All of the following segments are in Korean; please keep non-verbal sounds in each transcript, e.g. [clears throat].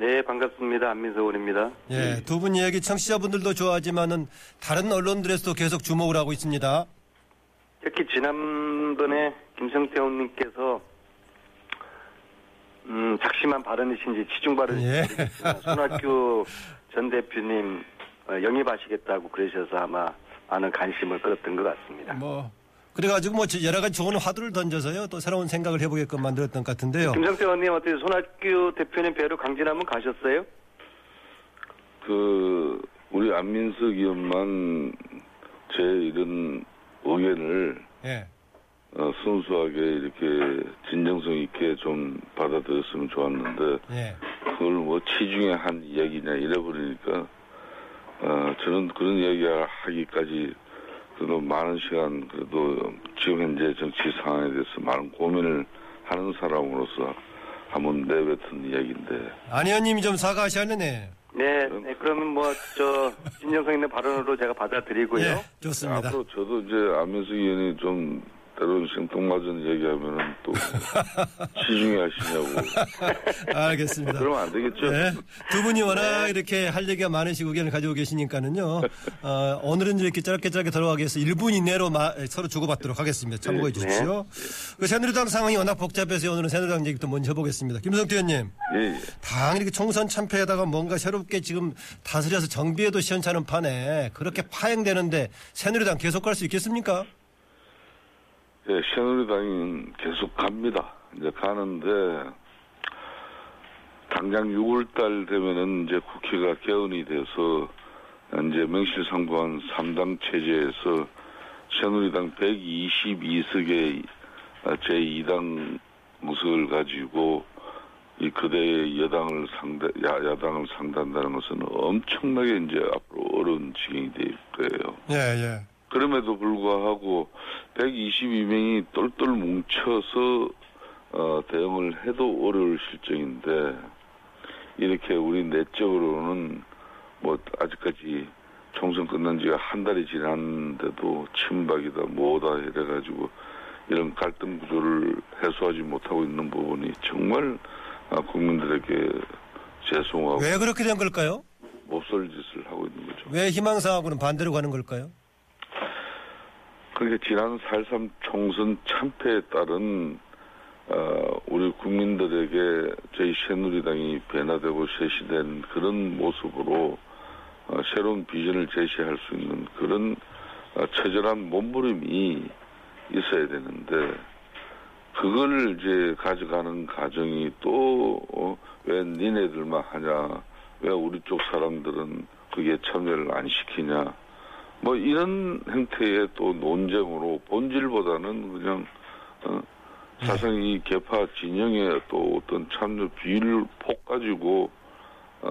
네, 반갑습니다. 안민석 의원입니다. 예, 두 분 이야기 청취자분들도 좋아하지만은 다른 언론들에서도 계속 주목을 하고 있습니다. 특히 지난번에 김성태 의원님께서 음, 작심한 발언이신지 치중 발언이신지 예. 손학규 전 대표님 어, 영입하시겠다고 그러셔서 아마 많은 관심을 끌었던 것 같습니다. 뭐 그래가지고 뭐 여러 가지 좋은 화두를 던져서요 또 새로운 생각을 해보게끔 만들었던 것 같은데요. 김성태 의원님 어떻게 손학규 대표님 배로 강진하면 가셨어요? 그, 우리 안민석 의원만 제 이런 의견을 예. 어, 순수하게 이렇게 진정성 있게 좀 받아들였으면 좋았는데, 예. 그걸 뭐 치중에 한 이야기냐 이래 버리니까, 어, 저는 그런 이야기 하기까지 그래도 많은 시간, 그래도 지금 현재 정치 상황에 대해서 많은 고민을 하는 사람으로서 한번 내뱉은 이야기인데, 안 의원님이 좀 사과하셔야 네. 네, 네, 그러면 뭐 저 진정성 있는 발언으로 제가 받아들이고요. 예, 좋습니다. 앞으로 저도 이제 안민석 의원이 좀 때로는 생뚱맞은 얘기하면은 또 [laughs] 시중에 하시냐고 알겠습니다. 그러면 안 되겠죠? 네. 두 분이 워낙 이렇게 할 얘기가 많으시고 의견을 가지고 계시니까는요. 어, 오늘은 이렇게 짧게 짧게 들어가기 위해서 1분 이내로 마- 서로 주고받도록 하겠습니다. 참고해 네, 주십시오. 그 새누리당 상황이 워낙 복잡해서 오늘은 새누리당 얘기부터 먼저 해보겠습니다. 김성태 의원님. 예, 예. 당 이렇게 총선 참패에다가 뭔가 새롭게 지금 다스려서 정비에도 시원찮은 판에 그렇게 파행되는데 새누리당 계속 갈 수 있겠습니까? 예, 새누리당은 계속 갑니다. 이제 가는데 당장 6월달 되면은 이제 국회가 개헌이 돼서 이제 명실상부한 3당 체제에서 새누리당 122석의 제2당 무석을 가지고 이 그대의 여당을 상대, 야, 야당을 상대한다는 것은 엄청나게 이제 앞으로 어려운 지경이 될 거예요. 예, 예. 그럼에도 불구하고 122명이 똘똘 뭉쳐서 어, 대응을 해도 어려울 실정인데 이렇게 우리 내적으로는 뭐 아직까지 총선 끝난 지가 한 달이 지났는데도 친박이다 뭐다 이래가지고 이런 갈등 구조를 해소하지 못하고 있는 부분이 정말 아, 국민들에게 죄송하고 왜 그렇게 된 걸까요? 몹쓸 짓을 하고 있는 거죠. 왜 희망사항하고는 반대로 가는 걸까요? 그러니까 지난 4.13 총선 참패에 따른 어, 우리 국민들에게 저희 새누리당이 변화되고 쇄시된 그런 모습으로 어, 새로운 비전을 제시할 수 있는 그런 어, 처절한 몸부림이 있어야 되는데 그걸 이제 가져가는 과정이 또왜 니네들만 하냐 왜 우리 쪽 사람들은 그게 참여를 안 시키냐 뭐 이런 형태의 또 논쟁으로 본질보다는 그냥 어, 사실 이 개파 진영의 또 어떤 참여 비율 폭 가지고 어,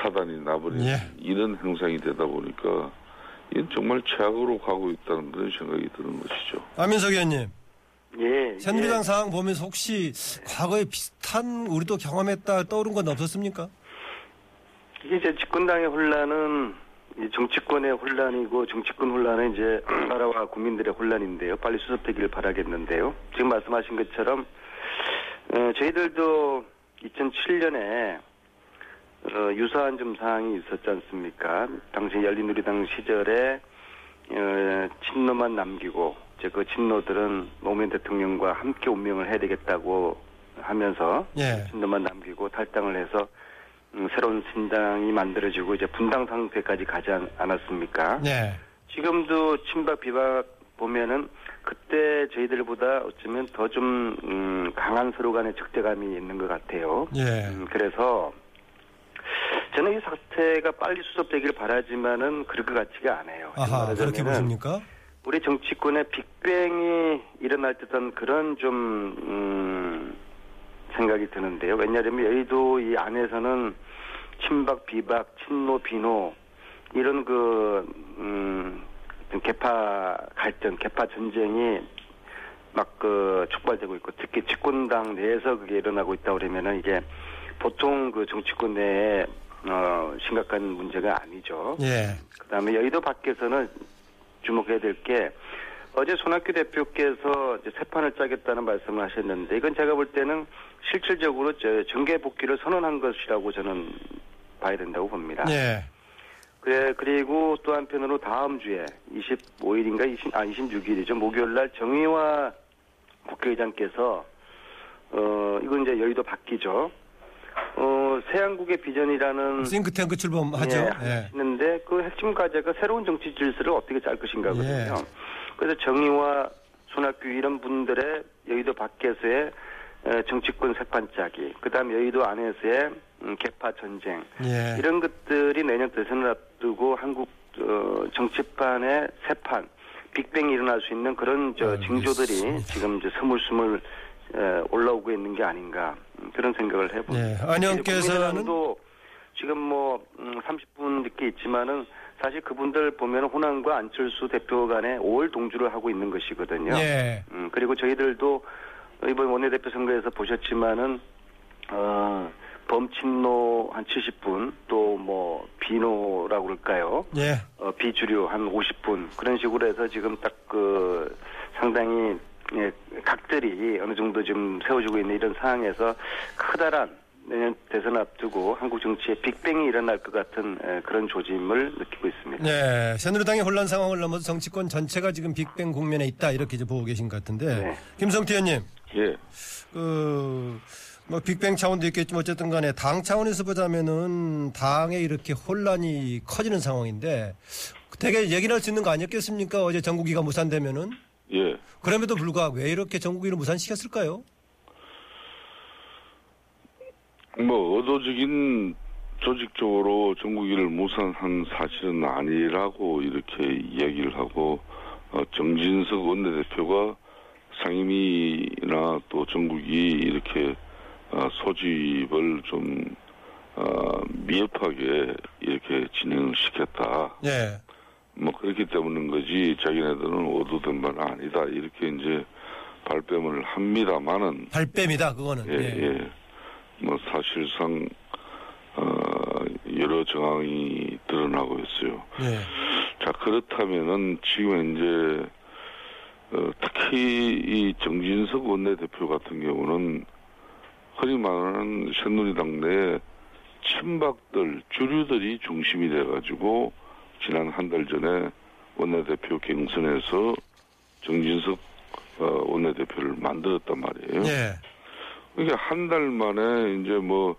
사단이 나버린 예. 이런 형상이 되다 보니까 이건 정말 최악으로 가고 있다는 그런 생각이 드는 것이죠. 안민석 의원님. 예. 새누리당 예. 상황 보면서 혹시 과거에 비슷한 우리도 경험했다 떠오른 건 없었습니까? 이게 이제 집권당의 혼란은 이 정치권의 혼란이고 정치권 혼란은 이제 [clears throat] 나라와 국민들의 혼란인데요. 빨리 수습되기를 바라겠는데요. 지금 말씀하신 것처럼 어, 저희들도 2007년에 어, 유사한 좀 상황이 있었지 않습니까? 당시 열린우리당 시절에 어, 친노만 남기고 이제 그 친노들은 노무현 대통령과 함께 운명을 해야 되겠다고 하면서 예. 친노만 남기고 탈당을 해서 음, 새로운 신당이 만들어지고 이제 분당 상태까지 가지 않, 않았습니까? 예. 지금도 친박 비박 보면은 그때 저희들보다 어쩌면 더좀 음, 강한 서로 간의 적대감이 있는 것 같아요. 예. 음, 그래서 저는 이 사태가 빨리 수습되기를 바라지만은 그럴 것 같지가 않아요. 아하, 그렇게 보십니까? 우리 정치권의 빅뱅이 일어날 듯한 그런 좀 음, 생각이 드는데요. 왜냐하면 여의도 이 안에서는 친박, 비박, 친노, 비노 이런 그 음, 개파 갈등, 개파 전쟁이 막 그 촉발되고 있고 특히 집권당 내에서 그게 일어나고 있다 그러면은 이게 보통 그 정치권 내에 어 심각한 문제가 아니죠. 예. 그다음에 여의도 밖에서는 주목해야 될 게 어제 손학규 대표께서 이제 새 판을 짜겠다는 말씀을 하셨는데 이건 제가 볼 때는 실질적으로 저 정계 복귀를 선언한 것이라고 저는 봐야 된다고 봅니다. 예. 그래 그리고 또 한편으로 다음 주에 25일인가 20, 아 26일이죠 목요일 날 정의화 국회의장께서 어 이건 이제 여의도 바뀌죠. 어 새한국의 비전이라는 싱크탱크 출범하죠. 예, 예. 하시는데 그 핵심 과제가 새로운 정치 질서를 어떻게 짤 것인가거든요. 예. 그래서 정의와 손학규 이런 분들의 여의도 밖에서의 에, 정치권 세판짜기, 그다음 여의도 안에서의 음, 개파 전쟁 예. 이런 것들이 내년 대선을 앞두고 한국 어, 정치판의 새판, 빅뱅이 일어날 수 있는 그런 저 징조들이 알겠습니다. 지금 이제 스물스물 에, 올라오고 있는 게 아닌가 음, 그런 생각을 해봅니다. 예. 안영께서는 지금 뭐 음, 30분 늦게 있지만은 사실 그분들 보면 호남과 안철수 대표 간에 5월 동주를 하고 있는 것이거든요. 예. 음, 그리고 저희들도 이번 원내대표 선거에서 보셨지만은 어, 범친노 한 70분 또 뭐 비노라고 그럴까요? 예. 어, 비주류 한 50분 그런 식으로 해서 지금 딱 그 상당히 예, 각들이 어느 정도 좀 세워지고 있는 이런 상황에서 커다란 내년 대선 앞두고 한국 정치에 빅뱅이 일어날 것 같은 에, 그런 조짐을 느끼고 있습니다. 네, 새누리당의 혼란 상황을 넘어서 정치권 전체가 지금 빅뱅 국면에 있다 이렇게 이제 보고 계신 것 같은데 네. 김성태 의원님, 예. 그, 뭐 빅뱅 차원도 있겠지만 어쨌든 간에 당 차원에서 보자면은 당에 이렇게 혼란이 커지는 상황인데 되게 얘기를 할수 있는 거 아니었겠습니까? 어제 전국위가 무산되면은 예. 그럼에도 불구하고 왜 이렇게 전국위를 무산시켰을까요? 뭐 의도적인 조직적으로 전국위를 무산한 사실은 아니라고 이렇게 이야기를 하고 어, 정진석 원내대표가 상임위나 또 전국위 이렇게 어, 소집을 좀 어, 미흡하게 이렇게 진행을 시켰다. 예. 뭐 그렇기 때문인 거지 자기네들은 의도된 바는 아니다 이렇게 이제 발뺌을 합니다만은 발뺌이다 그거는. 예, 예. 뭐 사실상 어 여러 정황이 드러나고 있어요. 예. 자 그렇다면은 지금 이제 어, 특히 이 정진석 원내대표 같은 경우는 흔히 말하는 새누리당 내 친박들 주류들이 중심이 돼가지고 지난 한 달 전에 원내대표 경선에서 정진석 어, 원내대표를 만들었단 말이에요. 예. 그러니까 한달 만에 이제 뭐,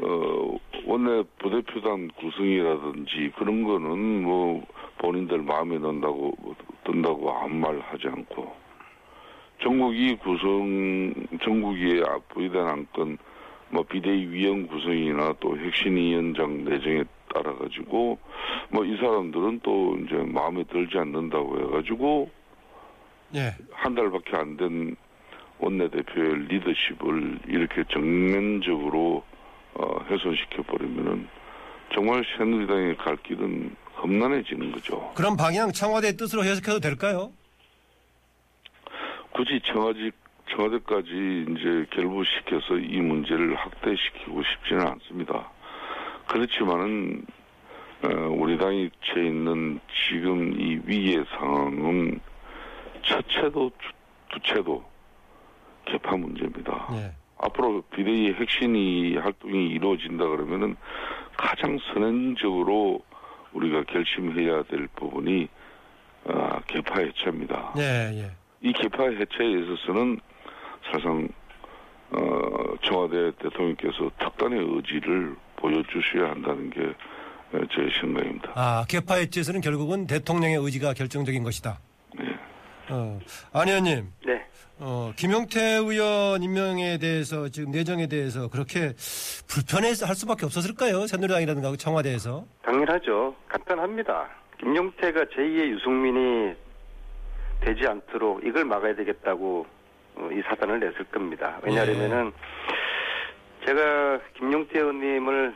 어, 원내 부대표단 구성이라든지 그런 거는 뭐 본인들 마음에 든다고, 든다고 아무 말 하지 않고 전국이 구성, 전국이 부의단 안건 뭐 비대위 위원 구성이나 또 혁신위원장 내정에 따라 가지고 뭐 이 사람들은 또 이제 마음에 들지 않는다고 해가지고 예. 한 달밖에 안 된 원내대표의 리더십을 이렇게 정면적으로 어, 훼손시켜 버리면은 정말 새누리당의 갈 길은 험난해지는 거죠. 그런 방향 청와대 뜻으로 해석해도 될까요? 굳이 청와대 청와대까지 이제 결부시켜서 이 문제를 확대시키고 싶지는 않습니다. 그렇지만은 어, 우리 당이 처해 있는 지금 이 위기의 상황은 첫째도 두- 두째도 개파 문제입니다. 예. 앞으로 비대위 핵심이 활동이 이루어진다 그러면은 가장 선언적으로 우리가 결심해야 될 부분이 아, 개파 해체입니다. 예, 예. 이 개파 해체에 있어서는 사실상 어, 청와대 대통령께서 특단의 의지를 보여주셔야 한다는 게 제 생각입니다. 아, 개파 해체에서는 결국은 대통령의 의지가 결정적인 것이다. 네. 어, 안 의원님, 네. 어, 김용태 의원 임명에 대해서 지금 내정에 대해서 그렇게 불편해서 할 수밖에 없었을까요? 새누리당이라든가 청와대에서. 당연하죠. 간단합니다. 김용태가 제2의 유승민이 되지 않도록 이걸 막아야 되겠다고 어, 이 사단을 냈을 겁니다. 왜냐하면은 제가 김용태 의원님을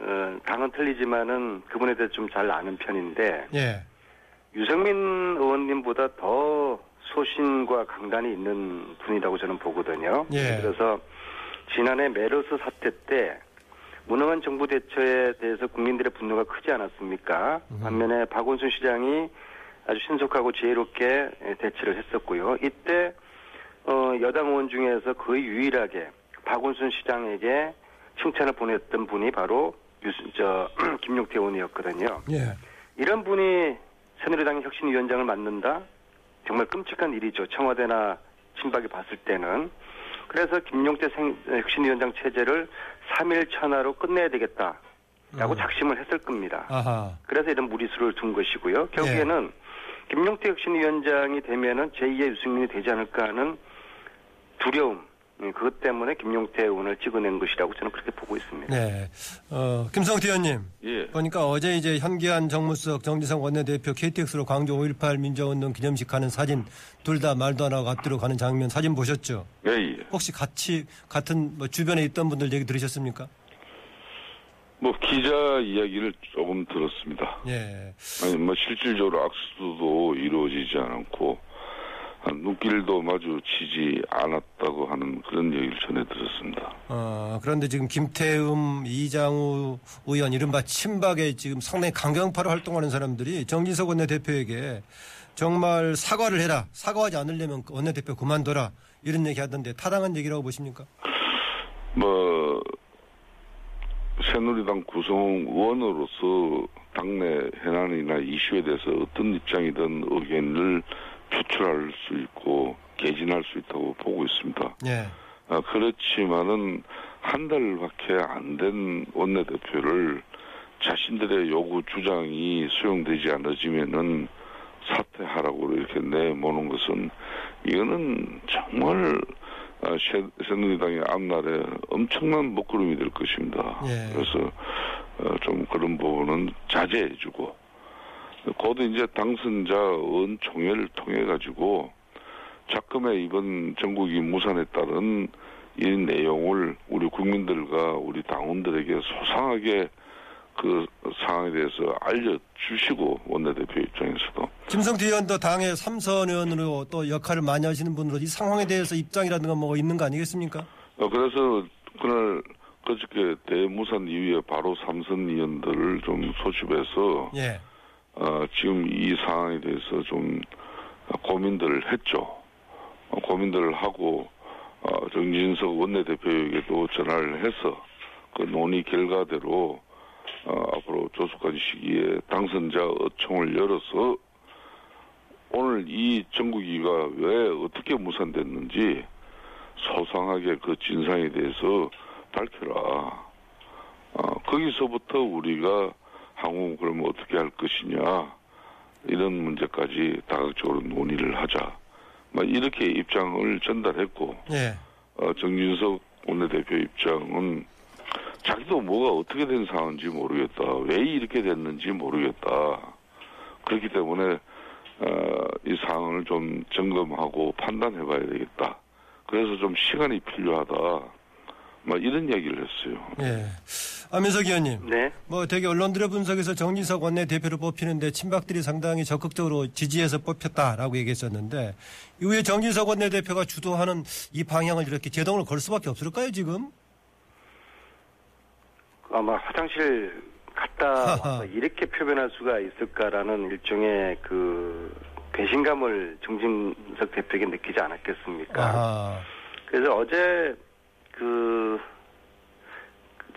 어, 당은 틀리지만은 그분에 대해 좀 잘 아는 편인데 예. 유승민 의원님보다 더 소신과 강단이 있는 분이라고 저는 보거든요. 예. 그래서 지난해 메르스 사태 때 무능한 정부 대처에 대해서 국민들의 분노가 크지 않았습니까? 반면에 박원순 시장이 아주 신속하고 지혜롭게 대처를 했었고요. 이때 어, 여당 의원 중에서 거의 유일하게 박원순 시장에게 칭찬을 보냈던 분이 바로 유스, 저, [clears throat] 김용태 의원이었거든요. 예. 이런 분이 새누리당 혁신위원장을 맡는다? 정말 끔찍한 일이죠. 청와대나 친박이 봤을 때는. 그래서 김용태 생- 혁신위원장 체제를 3일 천하로 끝내야 되겠다 라고 음. 작심을 했을 겁니다. 아하. 그래서 이런 무리수를 둔 것이고요. 결국에는 김용태 혁신위원장이 되면은 제2의 유승민이 되지 않을까 하는 두려움, 음, 그것 때문에 김용태 의원을 찍어낸 것이라고 저는 그렇게 보고 있습니다. 네. 어, 김성태 의원님. 예. 보니까 어제 이제 현기한 정무수석 정지성 원내대표 KTX로 광주 5.18 민주운동 기념식 가는 사진 둘 다 말도 안 하고 앞뒤로 가는 장면 사진 보셨죠? 예, 예. 혹시 같이 같은 뭐 주변에 있던 분들 얘기 들으셨습니까? 뭐 기자 이야기를 조금 들었습니다. 예. 아니 뭐 실질적으로 악수도 이루어지지 않았고 아, 눈길도 마주치지 않았다고 하는 그런 얘기를 전해 들었습니다. 어, 그런데 지금 김태음, 이장우 의원 이른바 친박에 지금 상당히 강경파로 활동하는 사람들이 정진석 원내대표에게 정말 사과를 해라. 사과하지 않으려면 그 원내대표 그만둬라. 이런 얘기 하던데 타당한 얘기라고 보십니까? 뭐 새누리당 구성 의원으로서 당내 현안이나 이슈에 대해서 어떤 입장이든 의견을 표출할 수 있고 개진할 수 있다고 보고 있습니다. 예. 아, 그렇지만은 한 달밖에 안 된 원내대표를 자신들의 요구 주장이 수용되지 않아지면은 사퇴하라고 이렇게 내모는 것은 이거는 정말 아, 새- 새누리당의 앞날에 엄청난 먹구름이 될 것입니다. 예. 그래서 어, 좀 그런 부분은 자제해주고 곧 이제 당선자 의원총회를 통해 가지고 작금의 이번 전국이 무산에 따른 이 내용을 우리 국민들과 우리 당원들에게 소상하게 그 상황에 대해서 알려주시고 원내대표 입장에서도 김성태 의원도 당의 삼선 의원으로 또 역할을 많이 하시는 분으로 이 상황에 대해서 입장이라든가 뭐가 있는 거 아니겠습니까? 어, 그래서 그날 그저께 대무산 이후에 바로 삼선 의원들을 좀 소집해서 예. 어, 지금 이 상황에 대해서 좀 고민들을 했죠. 어, 고민들을 하고 어, 정진석 원내대표에게도 전화를 해서 그 논의 결과대로 어, 앞으로 조속한 시기에 당선자 어총을 열어서 오늘 이 정국이가 왜 어떻게 무산됐는지 소상하게 그 진상에 대해서 밝혀라. 어, 거기서부터 우리가 항우 그러면 어떻게 할 것이냐 이런 문제까지 다각적으로 논의를 하자. 막 이렇게 입장을 전달했고 예. 어, 정진석 원내대표 입장은 자기도 뭐가 어떻게 된 상황인지 모르겠다. 왜 이렇게 됐는지 모르겠다. 그렇기 때문에 어, 이 상황을 좀 점검하고 판단해 봐야 되겠다. 그래서 좀 시간이 필요하다. 막 이런 얘기를 했어요. 예. 안민석 의원님. 네. 뭐 되게 언론들의 분석에서 정진석 원내 대표를 뽑히는데 친박들이 상당히 적극적으로 지지해서 뽑혔다라고 얘기했었는데 이후에 정진석 원내 대표가 주도하는 이 방향을 이렇게 제동을 걸 수밖에 없을까요 지금? 아마 화장실 갔다 [laughs] 와서 이렇게 표현할 수가 있을까라는 일종의 그 배신감을 정진석 대표에게 느끼지 않았겠습니까? 아하. 그래서 어제 그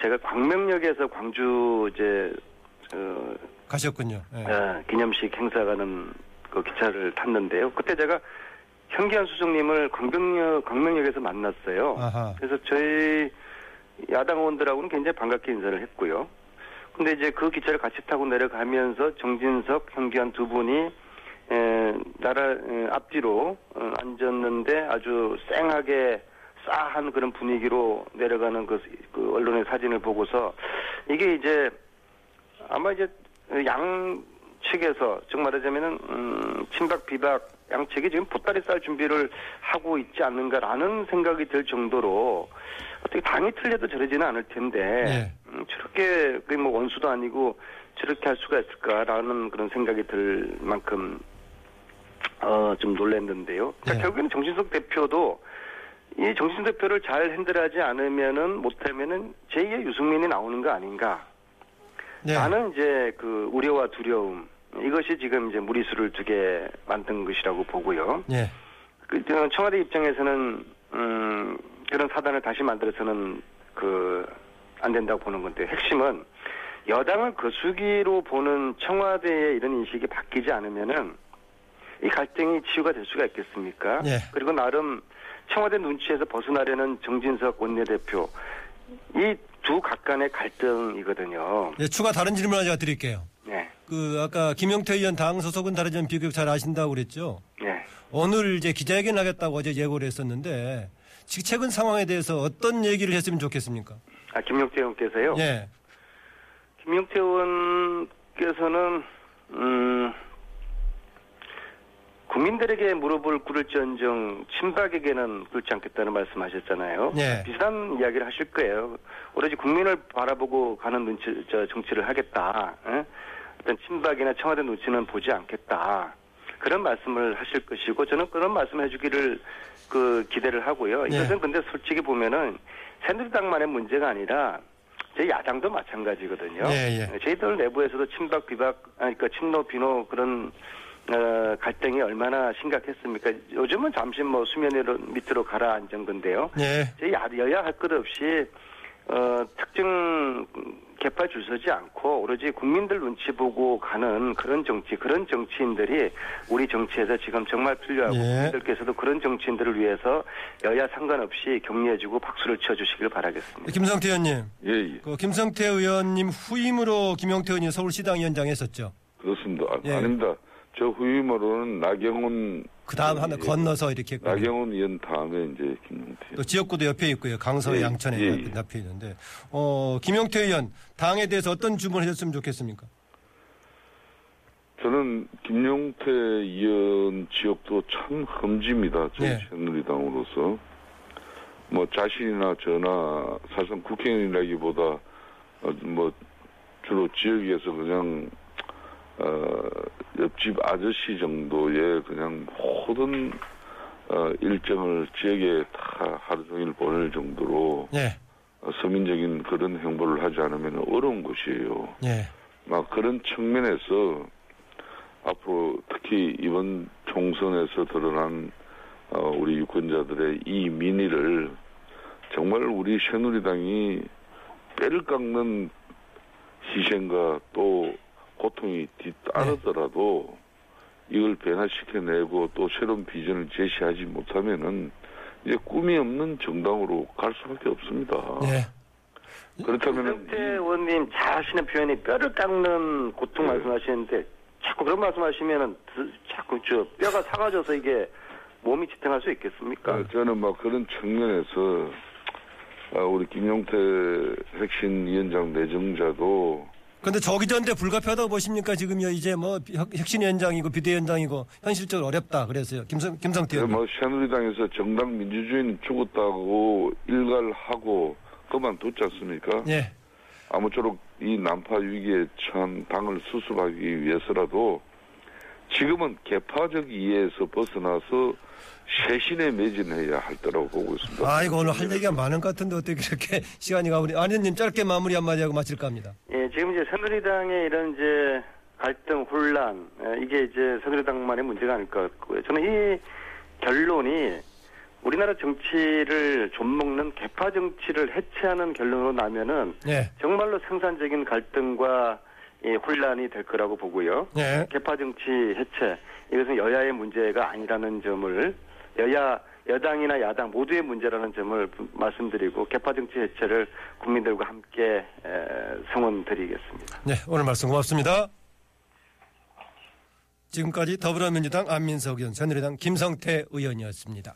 제가 광명역에서 광주 이제 어, 가셨군요. 예. 어, 기념식 행사 가는 그 기차를 탔는데요. 그때 제가 현기한 수석님을 광명역 광명역에서 만났어요. 아하. 그래서 저희 야당 의원들하고는 굉장히 반갑게 인사를 했고요. 근데 이제 그 기차를 같이 타고 내려가면서 정진석, 현기한 두 분이 에, 나라 에, 앞뒤로 어, 앉았는데 아주 쌩하게 싸한 그런 분위기로 내려가는 그, 그 언론의 사진을 보고서 이게 이제 아마 이제 양 측에서 즉 말하자면은 음, 친박 비박 양측이 지금 보따리 쌀 준비를 하고 있지 않는가라는 생각이 들 정도로 어떻게 당이 틀려도 저러지는 않을 텐데 예. 음, 저렇게 그뭐 원수도 아니고 저렇게 할 수가 있을까라는 그런 생각이 들 만큼 어, 좀 놀랐는데요. 자, 네. 결국에는 정진석 대표도 이 정진석 대표를 잘 핸들하지 않으면은 못하면은 제2의 유승민이 나오는 거 아닌가. 네. 나는 이제 그 우려와 두려움 이것이 지금 이제 무리수를 두게 만든 것이라고 보고요. 예. 그 저, 청와대 입장에서는 음 그런 사단을 다시 만들어서는 그 안 된다고 보는 건데 핵심은 여당을 거수기로 보는 청와대의 이런 인식이 바뀌지 않으면은 이 갈등이 치유가 될 수가 있겠습니까? 예. 그리고 나름 청와대 눈치에서 벗어나려는 정진석 원내대표 이 두 각간의 갈등이거든요. 예, 추가 다른 질문 하나 제가 드릴게요. 네, 그 아까 김용태 의원 당 소속은 다르지만 비교육 잘 아신다고 그랬죠. 네. 오늘 이제 기자회견 하겠다고 어제 예고를 했었는데 최근 상황에 대해서 어떤 얘기를 했으면 좋겠습니까? 아 김용태 의원께서요. 예. 김용태 의원께서는 음, 국민들에게 물어볼 꿀을지언정 친박에게는 꿀지 않겠다는 말씀하셨잖아요. 네. 비슷한 이야기를 하실 거예요. 오로지 국민을 바라보고 가는 눈치, 저 정치를 하겠다. 예? 어떤 친박이나 청와대 눈치는 보지 않겠다. 그런 말씀을 하실 것이고 저는 그런 말씀을 해주기를 그 기대를 하고요. 네. 이것은 근데 솔직히 보면은 새누리당만의 문제가 아니라 제 야당도 마찬가지거든요. 예, 예. 저희들 내부에서도 친박 비박 아니 그러니까 친노 비노 그런 어, 갈등이 얼마나 심각했습니까? 요즘은 잠시 뭐 수면 위로 밑으로 가라앉은 건데요. 예. 저희 야- 여야 할 것 없이 어, 특정 개파 줄 서지 않고 오로지 국민들 눈치 보고 가는 그런 정치, 그런 정치인들이 우리 정치에서 지금 정말 필요하고 예. 국민들께서도 그런 정치인들을 위해서 여야 상관없이 격려해주고 박수를 쳐주시길 바라겠습니다. 김성태 의원님. 예, 예. 그 김성태 의원님 후임으로 김용태 의원이 서울시당 위원장 했었죠. 그렇습니다. 아, 예. 아닙니다. 저 후임으로는 나경원 그 다음 하나 예, 건너서 이렇게. 나경원 의원 다음에 이제 김용태. 또 지역구도 옆에 있고요. 강서 예, 양천에 예, 예. 옆에 있는데 어, 김용태 의원 당에 대해서 어떤 주문을 해줬으면 좋겠습니까? 저는 김용태 의원 지역도 참 흠집니다. 저희 예. 새누리당으로서. 뭐 자신이나 저나 사실상 국회의원이라기보다 어, 뭐 주로 지역에서 그냥 어, 옆집 아저씨 정도의 그냥 모든 어, 일정을 지역에 다 하루 종일 보낼 정도로 예, 어, 서민적인 그런 행보를 하지 않으면 어려운 것이에요. 예, 막 그런 측면에서 앞으로 특히 이번 총선에서 드러난 어, 우리 유권자들의 이 민의를 정말 우리 새누리당이 뼈를 깎는 희생과 또 고통이 뒤따르더라도 이걸 변화시켜내고 또 새로운 비전을 제시하지 못하면은 이제 꿈이 없는 정당으로 갈 수밖에 없습니다. 예. 그렇다면은 김성태 의원님 자신의 표현이 뼈를 깎는 고통 네. 말씀하시는데 자꾸 그런 말씀하시면은 드- 자꾸 저 뼈가 사가져서 이게 몸이 지탱할 수 있겠습니까? 어, 저는 막 그런 측면에서 아, 우리 김용태 핵심 위원장 내정자도 근데 저기 전에 불가피하다고 보십니까? 지금요 이제 뭐 혁- 혁신위원장이고 비대위원장이고 현실적으로 어렵다 그래서요. 김성 김성태 의원. 뭐 새누리당에서 정당 민주주의는 죽었다고 일갈 하고 그만뒀지 않습니까? 예, 아무쪼록 이 난파 위기에 처한 당을 수습하기 위해서라도 지금은 개파적 이해에서 벗어나서 쇄신에 매진해야 할 때라고 보고 있습니다. 아이고 오늘 할 얘기가 많은 것 같은데 어떻게 그렇게 [laughs] 시간이 가버리? 아니님 짧게 마무리 한마디 하고 마칠까 합니다. 예, 지금 이제 새누리당의 이런 이제 갈등, 혼란, 예, 이게 이제 새누리당만의 문제가 아닐 것 같고요. 저는 이 결론이 우리나라 정치를 좀먹는 개파 정치를 해체하는 결론으로 나면은 예, 정말로 생산적인 갈등과 이 혼란이 될 거라고 보고요. 예, 개파 정치 해체 이것은 여야의 문제가 아니라는 점을 여야 여당이나 야당 모두의 문제라는 점을 부- 말씀드리고 개파 정치 해체를 국민들과 함께 에, 성원드리겠습니다. 네 오늘 말씀 고맙습니다. 지금까지 더불어민주당 안민석 의원, 새누리당 김성태 의원이었습니다.